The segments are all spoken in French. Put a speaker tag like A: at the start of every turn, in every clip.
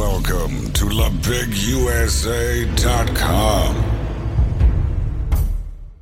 A: welcome to.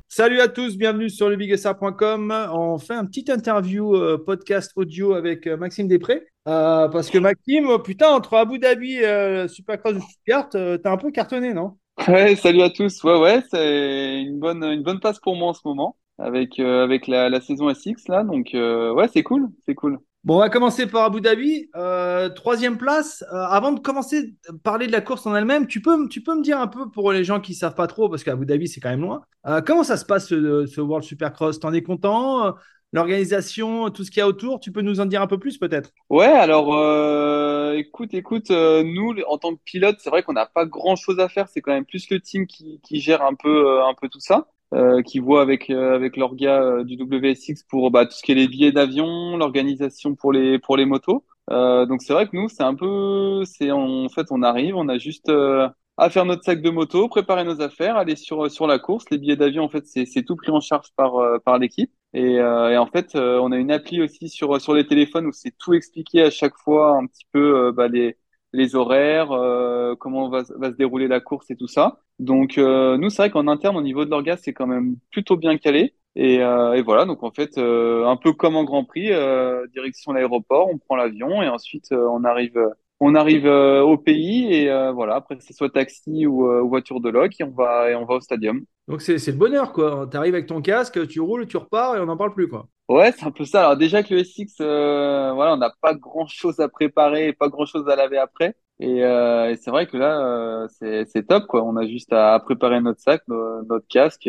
B: Salut à tous, bienvenue sur lebigsr.com. On fait un petit interview euh, podcast audio avec euh, Maxime Després. Euh, parce que Maxime, oh, putain, entre Abu Dhabi et euh, Supercross de Stuttgart, euh, t'as un peu cartonné, non?
C: Ouais, salut à tous. Ouais, ouais, c'est une bonne, une bonne passe pour moi en ce moment avec, euh, avec la, la saison SX là. Donc, euh, ouais, c'est cool, c'est cool.
B: Bon, on va commencer par Abu Dhabi. Euh, troisième place. Euh, avant de commencer à parler de la course en elle-même, tu peux, tu peux me dire un peu pour les gens qui savent pas trop, parce qu'Abu Dhabi c'est quand même loin. euh, comment ça se passe ce, World Supercross? T'en es content? Euh, L'organisation, tout ce qu'il y a autour, tu peux nous en dire un peu plus peut-être?
C: Ouais, alors, euh, écoute, écoute, euh, nous, en tant que pilote, c'est vrai qu'on n'a pas grand-chose à faire. C'est quand même plus le team qui, qui gère un peu, euh, un peu tout ça. Euh, qui voit avec euh, avec l'orga euh, du WSX pour bah, tout ce qui est les billets d'avion, l'organisation pour les pour les motos. Euh, donc c'est vrai que nous c'est un peu c'est en fait on arrive, on a juste euh, à faire notre sac de moto, préparer nos affaires, aller sur sur la course. Les billets d'avion en fait c'est tout pris en charge par euh, par l'équipe. Et, et en fait on a une appli aussi sur sur les téléphones où c'est tout expliqué à chaque fois un petit peu bah, les les horaires, euh, comment va, va se dérouler la course et tout ça. Donc euh, nous, c'est vrai qu'en interne, au niveau de l'orga, c'est quand même plutôt bien calé. Et, euh, et voilà, donc en fait, euh, un peu comme en Grand Prix, euh, direction l'aéroport, on prend l'avion et ensuite euh, on arrive, on arrive euh, au pays et euh, voilà. Après, c'est soit taxi ou, euh, ou voiture de loc et on va et on va au stadium.
B: Donc c'est le bonheur quoi. Tu arrives avec ton casque, tu roules, tu repars et on n'en parle plus quoi.
C: Ouais, c'est un peu ça. Alors déjà que le SX, voilà, on n'a pas grand-chose à préparer, et pas grand-chose à laver après. Et, et c'est vrai que là, c'est top quoi. On a juste à préparer notre sac, no- notre casque,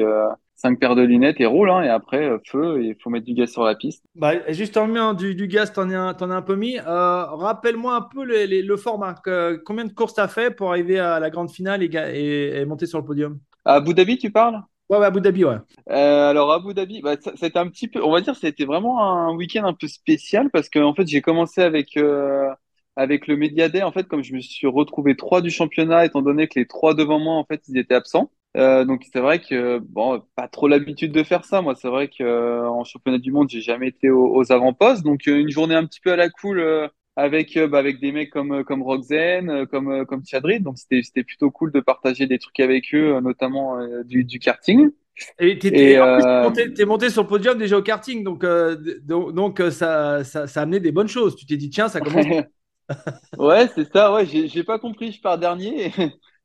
C: cinq paires de lunettes et roule. Hein, et après, euh, feu, il faut mettre du gaz sur la piste.
B: Bah, juste en mis du, du gaz, t'en as, as un peu mis. Euh, rappelle-moi un peu les- les- le format. Que- combien de courses t'as fait pour arriver à la grande finale et, ga- et- et monter sur le podium?
C: À Abu Dhabi, tu parles?
B: Ouais, ouais, Abu Dhabi, ouais.
C: Euh, alors Abu Dhabi, bah, c'était un petit peu, on va dire, c'était vraiment un week-end un peu spécial parce que en fait, j'ai commencé avec avec le Media Day. En fait, comme je me suis retrouvé trois du championnat, étant donné que les trois devant moi, en fait, ils étaient absents. Euh, donc c'est vrai que bon, pas trop l'habitude de faire ça. Moi, c'est vrai que euh, en championnat du monde, j'ai jamais été aux, aux avant-postes. Donc euh, une journée un petit peu à la cool. avec bah, avec des mecs comme comme Roxane, comme comme Chadrid, donc c'était c'était plutôt cool de partager des trucs avec eux, notamment du du karting.
B: Et t'es monté, monté sur le podium déjà au karting, donc, donc, donc, ça, ça, ça a amené des bonnes choses. Tu t'es dit, tiens, ça commence.
C: Ouais, c'est ça. Ouais, j'ai pas compris. Je pars dernier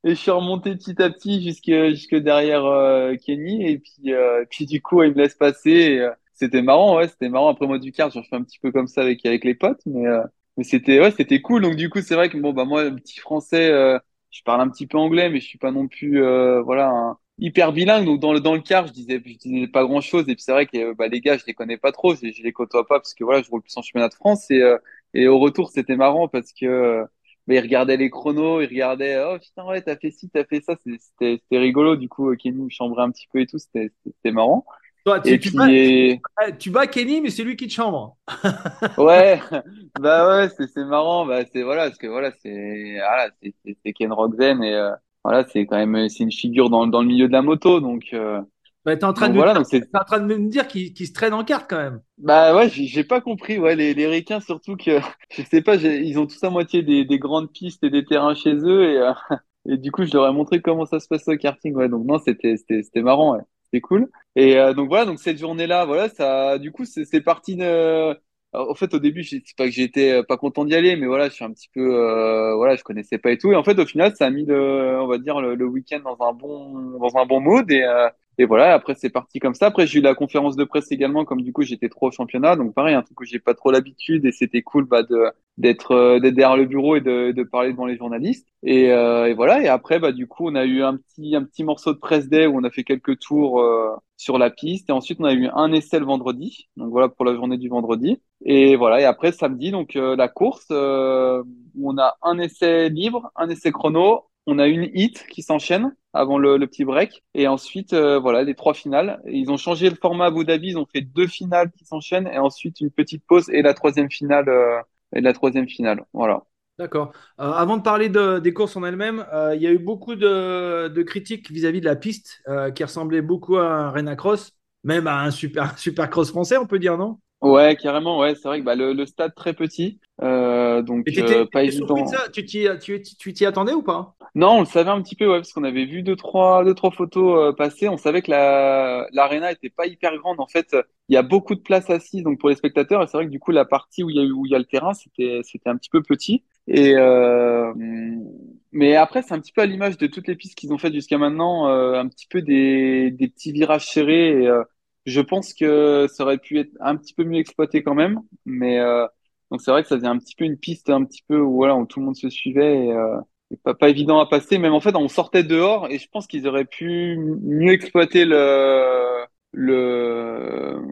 C: et, je suis remonté petit à petit jusque jusque derrière euh, Kenny et puis euh, puis du coup il me laisse passer. euh, c'était marrant. Ouais, c'était marrant. Après moi du kart, j'en fais un petit peu comme ça avec avec les potes, mais euh, mais c'était ouais, c'était cool. Donc du coup c'est vrai que bon bah moi petit français, euh, je parle un petit peu anglais, mais je suis pas non plus voilà un hyper bilingue. Donc dans le dans le car, je disais je disais pas grand chose. Et puis c'est vrai que bah les gars, je les connais pas trop. Je, je les côtoie pas parce que voilà, je roule plus en championnat de France et et au retour, c'était marrant parce que euh, bah, ils regardaient les chronos, ils regardaient oh putain ouais t'as fait ci, t'as fait ça, c'était c'était rigolo. Du coup, euh, Kenny me chambrait un petit peu et tout, c'était c'était marrant.
B: Toi, tu,
C: Et
B: tu
C: puis
B: bats,
C: et-
B: tu bats Kenny, mais c'est lui qui te chambre.
C: ouais, bah ouais, c'est c'est marrant, bah c'est voilà parce que voilà c'est voilà c'est Ken Rogzen et euh, voilà c'est quand même c'est une figure dans dans le milieu de la moto donc euh,
B: Bah, t'es en train de
C: donc voilà
B: dire, t'es en train de me dire qu'il se traîne en carte quand même.
C: Bah ouais, j'ai pas compris. Ouais, les, les Ricains, surtout que, je sais pas, ils ont tous à moitié des, des grandes pistes et des terrains chez eux. Et, euh, et du coup, je leur ai montré comment ça se passe au karting. Ouais, donc non, c'était c'était c'était marrant. Ouais. C'était cool. Et euh, donc voilà, donc cette journée-là, voilà, ça, du coup, c'est parti de. Alors, En fait, au début, c'est pas que j'étais euh, pas content d'y aller, mais voilà, je suis un petit peu, euh, voilà, je connaissais pas et tout. Et en fait, au final, ça a mis le, on va dire, le, le week-end dans un bon, dans un bon mood. Et, euh, et voilà, après c'est parti comme ça. Après j'ai eu la conférence de presse également, comme du coup j'étais trop au championnat, donc pareil, un truc où j'ai pas trop l'habitude et c'était cool bah, de d'être euh, d'être derrière le bureau et de, de parler devant les journalistes. Et, euh, et voilà. Et après bah du coup on a eu un petit un petit morceau de press day où on a fait quelques tours euh, sur la piste et ensuite on a eu un essai le vendredi. Donc voilà pour la journée du vendredi. Et voilà. Et après samedi donc euh, la course euh, où on a un essai libre, un essai chrono. On a une hit qui s'enchaîne avant le, le petit break. Et ensuite, euh, voilà, les trois finales. Et ils ont changé le format à Abu Dhabi. Ils ont fait deux finales qui s'enchaînent et ensuite une petite pause et la troisième finale. euh, et la troisième finale. Voilà.
B: D'accord. Euh, avant de parler de- des courses en elles-mêmes, il y a eu beaucoup de, de critiques vis-à-vis de la piste qui ressemblait beaucoup à un Renacross, même à un super, super cross français, on peut dire, non?
C: Ouais, carrément, ouais, c'est vrai que bah, le, le stade très petit, donc pas évident.
B: de ça? Tu t'y attendais ou pas?
C: Non, on le savait un petit peu, ouais, parce qu'on avait vu deux, trois, deux, trois photos euh, passer. On savait que la, l'arena était pas hyper grande. En fait, il y a beaucoup de places assises, donc pour les spectateurs. Et c'est vrai que du coup, la partie où il y a, où il y a le terrain, c'était, un petit peu petit. Et euh, mais après, c'est un petit peu à l'image de toutes les pistes qu'ils ont faites jusqu'à maintenant, euh, un petit peu des, des petits virages serrés. Et, euh, je pense que ça aurait pu être un petit peu mieux exploité quand même. Mais euh, donc c'est vrai que ça faisait un petit peu une piste, un petit peu où voilà, où tout le monde se suivait. Euh, pas, pas évident à passer, même en fait, on sortait dehors et je pense qu'ils auraient pu mieux exploiter le,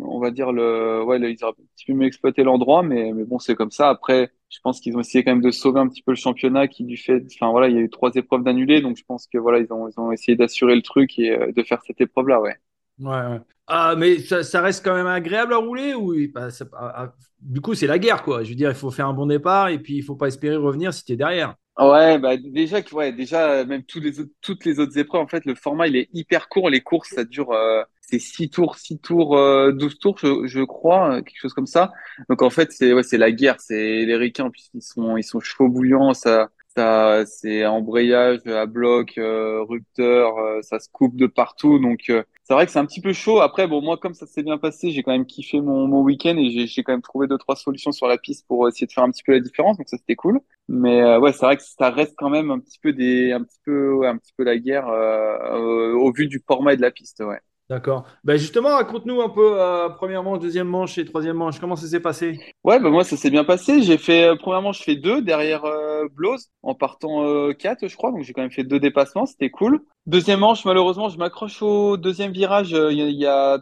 C: on va dire le, ouais, ils auraient un mieux exploité l'endroit, mais, mais bon, c'est comme ça. Après, je pense qu'ils ont essayé quand même de sauver un petit peu le championnat qui, du fait, enfin voilà, il y a eu trois épreuves d'annulées, donc je pense que voilà, ils ont, essayé d'assurer le truc et euh, de faire cette épreuve-là, ouais.
B: Ouais, ouais. Ah, mais ça, reste quand même agréable à rouler ou ah, ah, du coup c'est la guerre quoi. Je veux dire, il faut faire un bon départ et puis il faut pas espérer revenir si t'es derrière.
C: Ouais, bah déjà ouais, déjà même tous les autres, toutes les autres épreuves en fait le format il est hyper court, les courses ça dure euh, c'est 6 tours, 6 tours, euh, 12 tours je, je crois, euh, quelque chose comme ça. Donc en fait c'est ouais, c'est la guerre, c'est les ricains puisqu'ils sont ils sont chauds bouillants, ça ça c'est embrayage à bloc, euh, rupteur, euh, ça se coupe de partout donc euh, c'est vrai que c'est un petit peu chaud. Après bon moi comme ça s'est bien passé, j'ai quand même kiffé mon mon week-end et j'ai quand même trouvé deux trois solutions sur la piste pour essayer de faire un petit peu la différence donc ça c'était cool. Mais euh, ouais, c'est vrai que ça reste quand même un petit peu des, un petit peu, ouais, un petit peu la guerre au vu du format et de la piste, ouais.
B: D'accord. Ben justement, raconte-nous un peu euh, première manche, deuxième manche et troisième manche. Comment ça s'est passé?
C: Ouais, bah moi ça s'est bien passé. J'ai fait euh, premièrement, je fais deux derrière euh, Blows en partant euh, quatre, je crois. Donc j'ai quand même fait deux dépassements, c'était cool. Deuxième manche, malheureusement, je m'accroche au deuxième virage. euh, Il y a,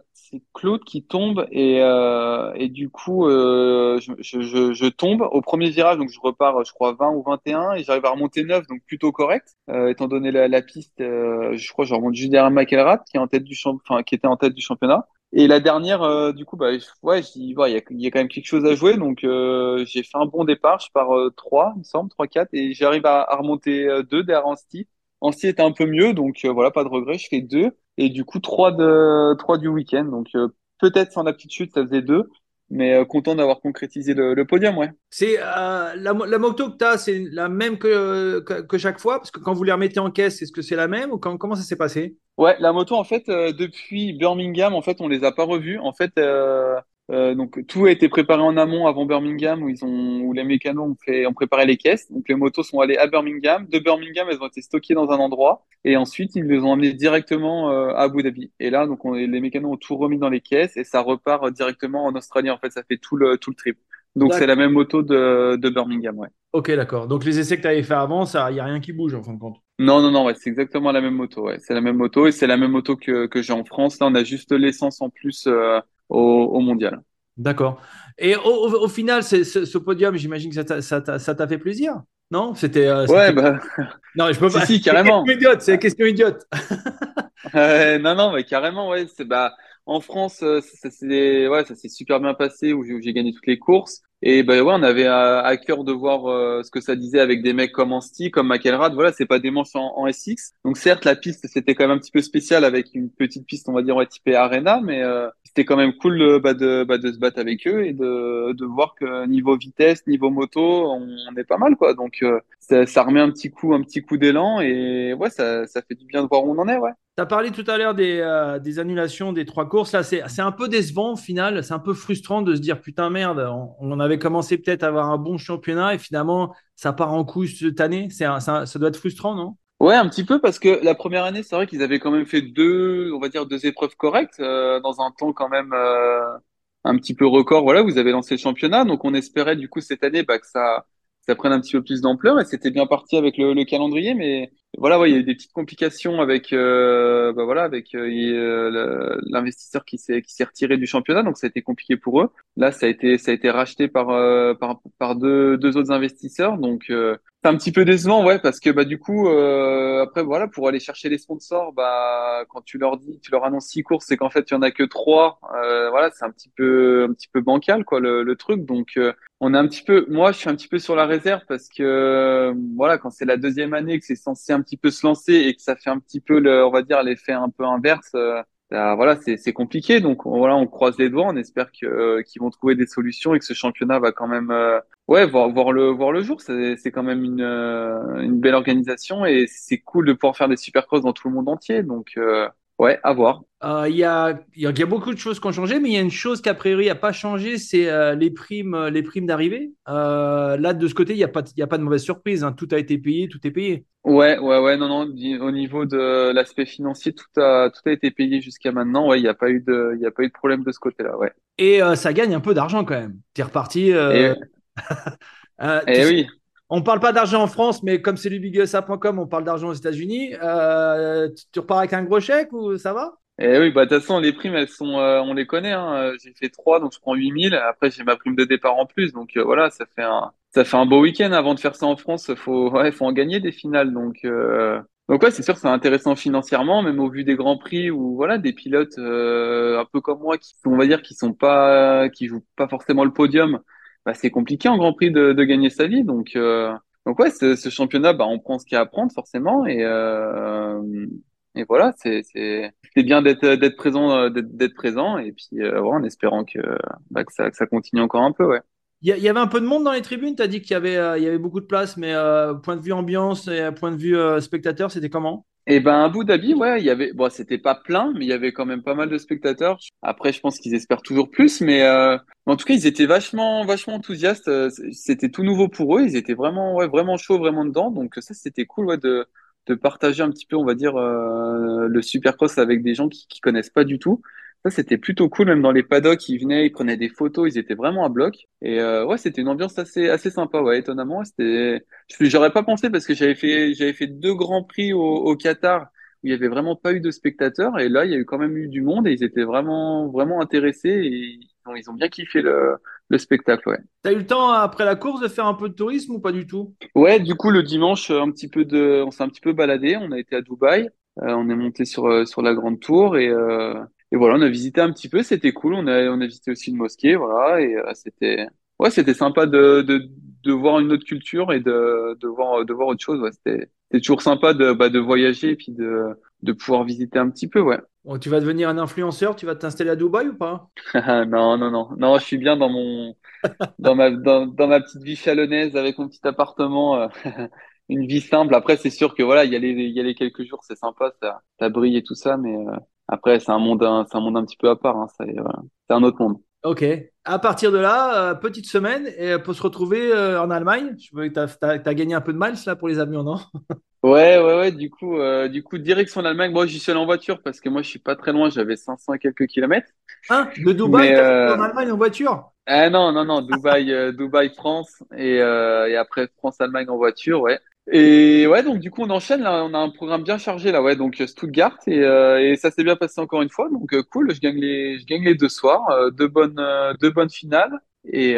C: Claude qui tombe et euh, du coup euh, je, tombe au premier virage. Donc je repars, je crois 20 ou 21 et j'arrive à remonter 9, donc plutôt correct. Euh, étant donné la, piste, euh, je crois que je remonte juste derrière McElrath qui est qui était en tête du championnat. Et la dernière, euh, du coup, bah, ouais, je dis, il y y a quand même quelque chose à jouer. Donc, euh, j'ai fait un bon départ. Je pars euh, 3, il me semble, 3, 4. Et j'arrive à, à remonter euh, 2 derrière Ansti. Ansti était un peu mieux. Donc, euh, voilà, pas de regret. Je fais 2. Et du coup, 3 de, 3 du week-end. Donc, euh, peut-être sans la petite chute, ça faisait 2. Mais euh, content d'avoir concrétisé le, le podium, ouais.
B: C'est euh, la, mo- la moto que tu as, c'est la même que, que, que chaque fois? Parce que quand vous les remettez en caisse, est-ce que c'est la même ou quand- comment ça s'est passé?
C: Ouais, la moto, en fait, euh, depuis Birmingham, en fait, on les a pas revus. En fait, euh, euh, donc tout a été préparé en amont avant Birmingham, où ils ont, où les mécanos ont fait, ont préparé les caisses. Donc les motos sont allées à Birmingham. De Birmingham, elles ont été stockées dans un endroit, et ensuite ils les ont emmenées directement euh, à Abu Dhabi. Et là, donc on- les mécanos ont tout remis dans les caisses, et ça repart euh, directement en Australie. En fait, ça fait tout le tout le trip. Donc c'est la même moto de de Birmingham, ouais.
B: Ok, d'accord. Donc les essais que tu avais fait avant, ça, il n'y a rien qui bouge en fin de compte.
C: Non, non, non, ouais, c'est exactement la même moto, ouais. C'est la même moto et c'est la même moto que, que j'ai en France. Là, on a juste l'essence en plus euh, au, au mondial.
B: D'accord. Et au, au- au final, c'est- ce, ce podium, j'imagine que ça t'a fait plaisir? Non? C'était, euh,
C: Ouais,
B: c'était...
C: bah,
B: Non, je peux
C: si,
B: pas.
C: si,
B: C'est une question
C: carrément.
B: idiote. C'est une question idiote.
C: Euh, non, non, mais carrément, ouais. C'est bah en France, euh, ça, ça s'est ouais, super bien passé où j'ai gagné toutes les courses. Et ben ouais, on avait à, à cœur de voir euh, ce que ça disait avec des mecs comme Ansti, comme McElrath. Voilà, c'est pas des manches en, en SX. Donc certes, la piste c'était quand même un petit peu spécial avec une petite piste, on va dire, typée Arena, mais euh, c'était quand même cool euh, bah, de bah, de se battre avec eux et de de voir que niveau vitesse, niveau moto, on, on est pas mal quoi. Donc euh, ça, ça remet un petit coup, un petit coup d'élan et ouais, ça ça fait du bien de voir où on en est, ouais.
B: Tu as parlé tout à l'heure des, euh, des annulations des trois courses. Là, c'est un peu décevant au final. C'est un peu frustrant de se dire putain, merde, on, avait commencé peut-être à avoir un bon championnat et finalement, ça part en couille cette année. Un- ça, doit être frustrant, non?
C: Ouais, un petit peu parce que la première année, c'est vrai qu'ils avaient quand même fait deux, on va dire deux épreuves correctes euh, dans un temps quand même euh, un petit peu record. Voilà, vous avez lancé le championnat, donc on espérait du coup cette année bah, que ça prenne un petit peu plus d'ampleur et c'était bien parti avec le calendrier, mais voilà, ouais, il y a eu des petites complications avec euh, bah voilà avec euh, euh, l'investisseur qui s'est qui s'est retiré du championnat, donc ça a été compliqué pour eux. Là, ça a été ça a été racheté par euh, par par deux deux autres investisseurs, donc euh, c'est un petit peu décevant, ouais, parce que bah du coup euh, après voilà pour aller chercher les sponsors, bah quand tu leur dis, tu leur annonces six courses, c'est qu'en fait il y en a que trois, voilà c'est un petit peu un petit peu bancal quoi le, le truc, donc on est un petit peu, moi je suis un petit peu sur la réserve parce que voilà quand c'est la deuxième année que c'est censé un petit peu se lancer et que ça fait un petit peu le, on va dire l'effet un peu inverse. euh, voilà, c'est compliqué. Donc voilà, on croise les doigts, on espère que qu'ils vont trouver des solutions et que ce championnat va quand même ouais voir, voir le voir le jour. C'est quand même une une belle organisation et c'est cool de pouvoir faire des supercross dans tout le monde entier. Donc Ouais, à voir.
B: Euh, il y, a, y, a, beaucoup de choses qui ont changé, mais il y a une chose qui a priori n'a pas changé, c'est euh, les primes, euh, les primes d'arrivée. là, de ce côté, il n'y a, pas, a pas de mauvaise surprise. Hein. Tout a été payé, tout est payé.
C: Ouais, ouais, ouais, non, non. Au niveau de l'aspect financier, tout a, tout a été payé jusqu'à maintenant. Ouais, il n'y a pas eu de, a pas eu de problème de ce côté-là. Ouais.
B: Et ça gagne un peu d'argent quand même. es reparti.
C: Et, Et oui.
B: On ne parle pas d'argent en France, mais comme c'est du bigusa.com, on parle d'argent aux États-Unis. Euh, tu, repars avec un gros chèque ou ça va?
C: Eh oui, bah, de toute façon, les primes, sont, euh, on les connaît. Hein. J'ai fait trois, donc je prends 8000. Après, j'ai ma prime de départ en plus. Donc euh, voilà, ça fait un, beau week-end. Avant de faire ça en France, faut, faut en gagner des finales. Donc, donc ouais, c'est sûr, c'est intéressant financièrement, même au vu des grands prix où voilà, des pilotes un peu comme moi, qui, on dire, qui sont jouent pas forcément le podium bah, c'est compliqué en Grand Prix de, de gagner sa vie. Donc, euh, donc ouais, ce, ce, championnat, bah, on prend ce qu'il y a à prendre forcément. Et, euh, et voilà, c'est c'est bien d'être d'être présent euh, d'être présent et puis euh, voilà, en espérant que, bah, que, ça, que ça continue encore un peu, ouais.
B: Il y, avait un peu de monde dans les tribunes. Tu as dit qu'il y avait, il y avait beaucoup de place, mais point de vue ambiance et point de vue spectateur, c'était comment?
C: Et eh ben Abu Dhabi, ouais, il y avait, bon, c'était pas plein, mais il y avait quand même pas mal de spectateurs. Après, je pense qu'ils espèrent toujours plus, mais euh, en tout cas, ils étaient vachement, vachement enthousiastes. C'était tout nouveau pour eux. Ils étaient vraiment, ouais, vraiment chauds, vraiment dedans. Donc ça, c'était cool, ouais, de de partager un petit peu, on va dire, euh, le Supercross avec des gens qui qui connaissent pas du tout. Ça, c'était plutôt cool, même dans les paddocks, ils venaient, ils prenaient des photos, ils étaient vraiment à bloc. Et euh, ouais, c'était une ambiance assez assez sympa, ouais, étonnamment. C'était, j'aurais pas pensé parce que j'avais fait j'avais fait deux grands prix au, au Qatar où il y avait vraiment pas eu de spectateurs, et là, il y a eu quand même eu du monde et ils étaient vraiment vraiment intéressés et ils ont bien kiffé le le spectacle, ouais.
B: T'as eu le temps après la course de faire un peu de tourisme ou pas du tout?
C: Ouais, du coup le dimanche, un petit peu de, on s'est un petit peu baladé. On a été à Dubaï, euh, on est monté sur euh, sur la grande tour et euh, et voilà, on a visité un petit peu, c'était cool. On a, on a visité aussi une mosquée, voilà, et euh, c'était, ouais, c'était sympa de, de, de voir une autre culture et de, de voir, de voir autre chose. Ouais, c'était, c'était toujours sympa de, bah, de voyager et puis de, de pouvoir visiter un petit peu, ouais.
B: Bon, tu vas devenir un influenceur, tu vas t'installer à Dubaï ou pas?
C: Non, non, non, non, je suis bien dans mon, dans ma, dans, dans ma petite vie chalonnaise avec mon petit appartement. Euh, une vie simple. Après, c'est sûr que voilà, il y a les, il y a les quelques jours, c'est sympa, ça, ça brille et tout ça, mais euh, après, c'est un monde, c'est un monde un petit peu à part. Hein, c'est un autre monde.
B: Ok. À partir de là, euh, petite semaine et pour se retrouver euh, en Allemagne. Je veux que tu as, gagné un peu de miles là pour les avions, non?
C: Ouais, ouais, ouais. Du coup, euh, du coup, direction l'Allemagne. Moi, j'y suis allé en voiture parce que moi, je suis pas très loin. J'avais 500 et quelques kilomètres.
B: Hein? De Dubaï en Allemagne en voiture?
C: Ah non, non, non. Dubaï, Dubaï, France et, et après France, Allemagne en voiture, ouais. Et ouais, donc du coup, on enchaîne là. On a un programme bien chargé là, ouais. Donc Stuttgart et, euh, et ça s'est bien passé encore une fois. Donc euh, cool. Je gagne les, je gagne les deux soirs, euh, deux bonnes, deux bonnes finales. Et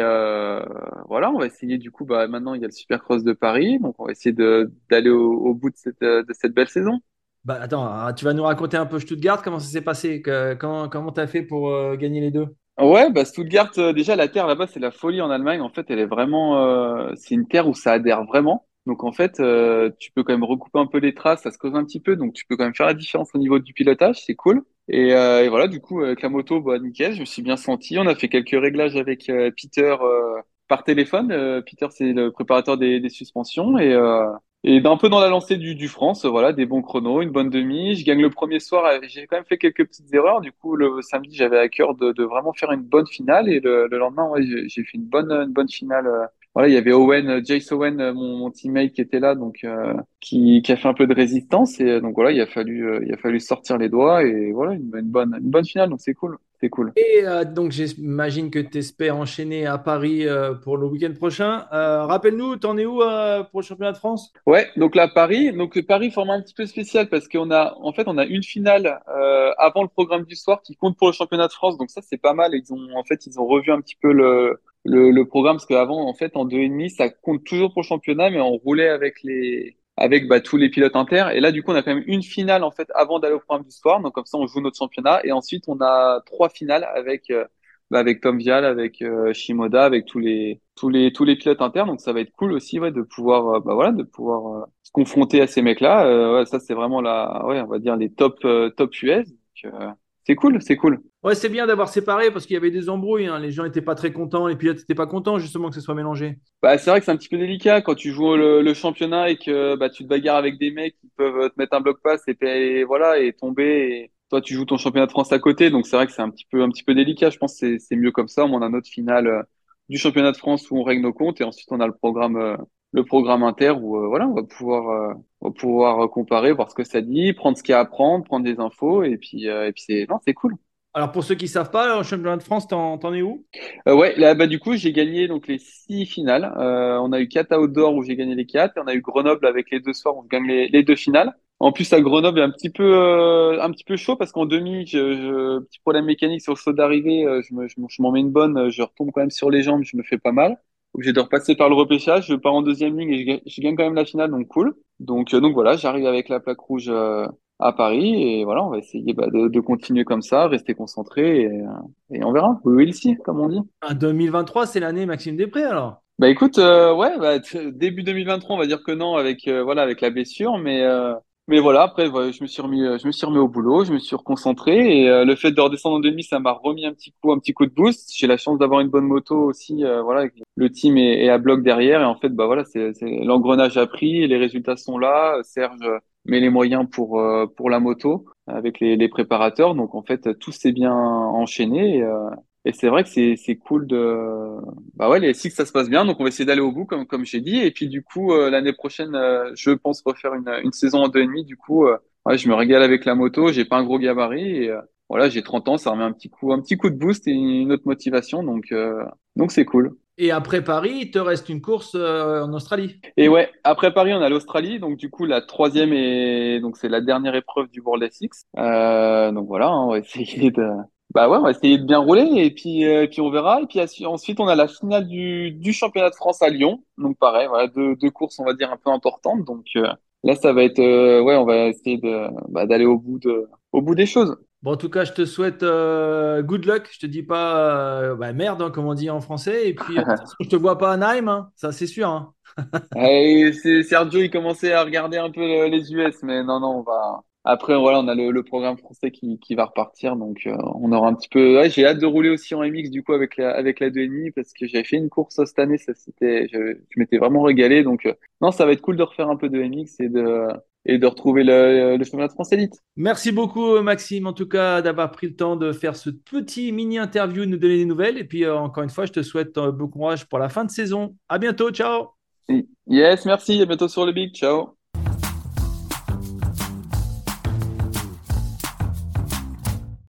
C: voilà, on va essayer du coup. Bah maintenant, il y a le Supercross de Paris, donc on va essayer d'aller au, au, bout de cette, de cette belle saison.
B: Bah attends, ah, tu vas nous raconter un peu Stuttgart. Comment ça s'est passé que, Comment comment t'as fait pour gagner les deux?
C: Ouais, bah Stuttgart, déjà la terre là-bas, c'est la folie en Allemagne. En fait, elle est vraiment, c'est une terre où ça adhère vraiment. Donc en fait, euh, tu peux quand même recouper un peu les traces, ça se cause un petit peu, donc tu peux quand même faire la différence au niveau du pilotage, c'est cool. Et, euh, et, voilà, du coup, avec la moto, bah, nickel, je me suis bien senti. On a fait quelques réglages avec euh, Peter par téléphone. Peter, c'est le préparateur des, suspensions et, et d'un peu dans la lancée du, du France, voilà, des bons chronos, une bonne demi. Je gagne le premier soir. J'ai quand même fait quelques petites erreurs. Du coup, le samedi, j'avais à cœur de, de, vraiment faire une bonne finale et le, le lendemain, ouais, j'ai fait une bonne, une bonne finale voilà, il y avait Owen, euh, Jace Owen, euh, mon, mon teammate qui était là, donc euh, qui, qui a fait un peu de résistance et donc voilà, il a fallu, il a fallu sortir les doigts et voilà une, une bonne, une bonne finale, donc c'est cool, c'est cool.
B: Et donc j'imagine que tu espères enchaîner à Paris pour le week-end prochain. Rappelle-nous, t'en es où pour le championnat de France?
C: Ouais, donc là Paris, donc Paris forme un petit peu spécial parce qu'on a, en fait, on a une finale avant le programme du soir qui compte pour le championnat de France, donc ça c'est pas mal. Ils ont, en fait, ils ont revu un petit peu le le, le programme parce qu'avant en fait en deux et demi ça compte toujours pour le championnat mais on roulait avec les avec bah, tous les pilotes inter. Et là du coup on a quand même une finale en fait avant d'aller au programme du soir donc comme ça on joue notre championnat. Et ensuite on a trois finales avec euh, bah, avec Tom Vial avec euh, Shimoda avec tous les tous les tous les pilotes internes donc ça va être cool aussi ouais de pouvoir euh, bah voilà de pouvoir se confronter à ces mecs là ouais, ça c'est vraiment la ouais on va dire les top top US c'est cool, c'est cool.
B: Ouais, c'est bien d'avoir séparé parce qu'il y avait des embrouilles. hein. Les gens n'étaient pas très contents, les pilotes n'étaient pas contents justement que ce soit mélangé.
C: Bah, c'est vrai que c'est un petit peu délicat quand tu joues le, le championnat et que bah, tu te bagarres avec des mecs qui peuvent te mettre un bloc pass et, puis, voilà et tomber. Et toi, tu joues ton championnat de France à côté, donc c'est vrai que c'est un petit peu un petit peu délicat. Je pense que c'est c'est mieux comme ça. On a notre finale euh, du championnat de France où on règle nos comptes et ensuite on a le programme euh, le programme inter où euh, voilà on va pouvoir euh, on va pouvoir comparer, voir ce que ça dit, prendre ce qu'il y a à prendre, prendre des infos et puis et puis c'est non c'est cool.
B: Alors pour ceux qui ne savent pas, le championnat de France, t'en, t'en es où?
C: Euh, ouais, là, bah, du coup, j'ai gagné donc les six finales. Euh, on a eu quatre outdoor où j'ai gagné les quatre, et on a eu Grenoble avec les deux soirs où on gagne les, les deux finales. En plus, à Grenoble, un petit peu, euh, un petit peu chaud parce qu'en demi, je, je- petit problème mécanique sur le saut d'arrivée, euh, je me, je, m'en je m'en mets une bonne, euh, je retombe quand même sur les jambes, je me fais pas mal. Obligé de repasser par le repêchage, je pars en deuxième ligne et je, gagne je gagne quand même la finale, donc cool. Donc, euh, donc voilà, j'arrive avec la plaque rouge euh, à Paris et voilà, on va essayer bah, de, de continuer comme ça, rester concentré et, euh, et on verra. We will see, comme on dit.
B: Ah, 2023, c'est l'année Maxime Després alors?
C: Bah écoute, euh, ouais, bah, début 2023, on va dire que non avec euh, voilà avec la blessure, mais euh, mais voilà après ouais, je me suis remis je me suis remis au boulot, je me suis reconcentré et le fait de redescendre en demi, ça m'a remis un petit coup un petit coup de boost. J'ai la chance d'avoir une bonne moto aussi, voilà, le team est, à bloc derrière et en fait bah voilà c'est l'engrenage a pris, les résultats sont là. Serge met les moyens pour euh, pour la moto avec les, préparateurs, donc en fait tout s'est bien enchaîné. Et, euh, et c'est vrai que c'est c'est cool de bah ouais, les six, ça se passe bien, donc on va essayer d'aller au bout, comme, comme j'ai dit. Et puis du coup, euh, l'année prochaine, je pense refaire une, une saison en deux et demi. Du coup, je me régale avec la moto, j'ai pas un gros gabarit. Voilà, j'ai 30 ans, ça remet un petit coup, un petit coup de boost et une autre motivation. Donc, euh, donc c'est cool.
B: Et après Paris, il te reste une course euh, en Australie.
C: Et ouais, après Paris, on a l'Australie. Donc du coup, la troisième et donc c'est la dernière épreuve du World SX. Euh, donc voilà, hein, on va essayer de bah ouais, on va essayer de bien rouler et puis euh, et puis on verra. Et puis ensuite, on a la finale du du championnat de France à Lyon. Donc pareil, voilà deux deux courses, on va dire un peu importantes. Donc euh, là, ça va être euh, ouais, on va essayer de bah, d'aller au bout de au bout des choses.
B: Bon, en tout cas, je te souhaite euh, good luck. Je te dis pas euh, bah, merde, hein, comme on dit en français. Et puis, je te vois pas à Naïm, hein, ça c'est sûr. hein.
C: Et c'est Sergio, il commençait à regarder un peu le- les US, mais non, non, on va. Après, voilà, on a le, le programme français qui, qui va repartir, donc euh, on aura un petit peu. Ouais, j'ai hâte de rouler aussi en MX du coup avec la avec la 2,5 parce que j'avais fait une course cette année, ça c'était, je, je m'étais vraiment régalé, donc euh, non, ça va être cool de refaire un peu de MX et de et de retrouver le, le championnat de France élite.
B: Merci beaucoup, Maxime, en tout cas, d'avoir pris le temps de faire ce petit mini interview, de nous donner des nouvelles. Et puis, euh, encore une fois, je te souhaite euh, bon courage pour la fin de saison. À bientôt, ciao.
C: Yes, merci, à bientôt sur le Big, ciao.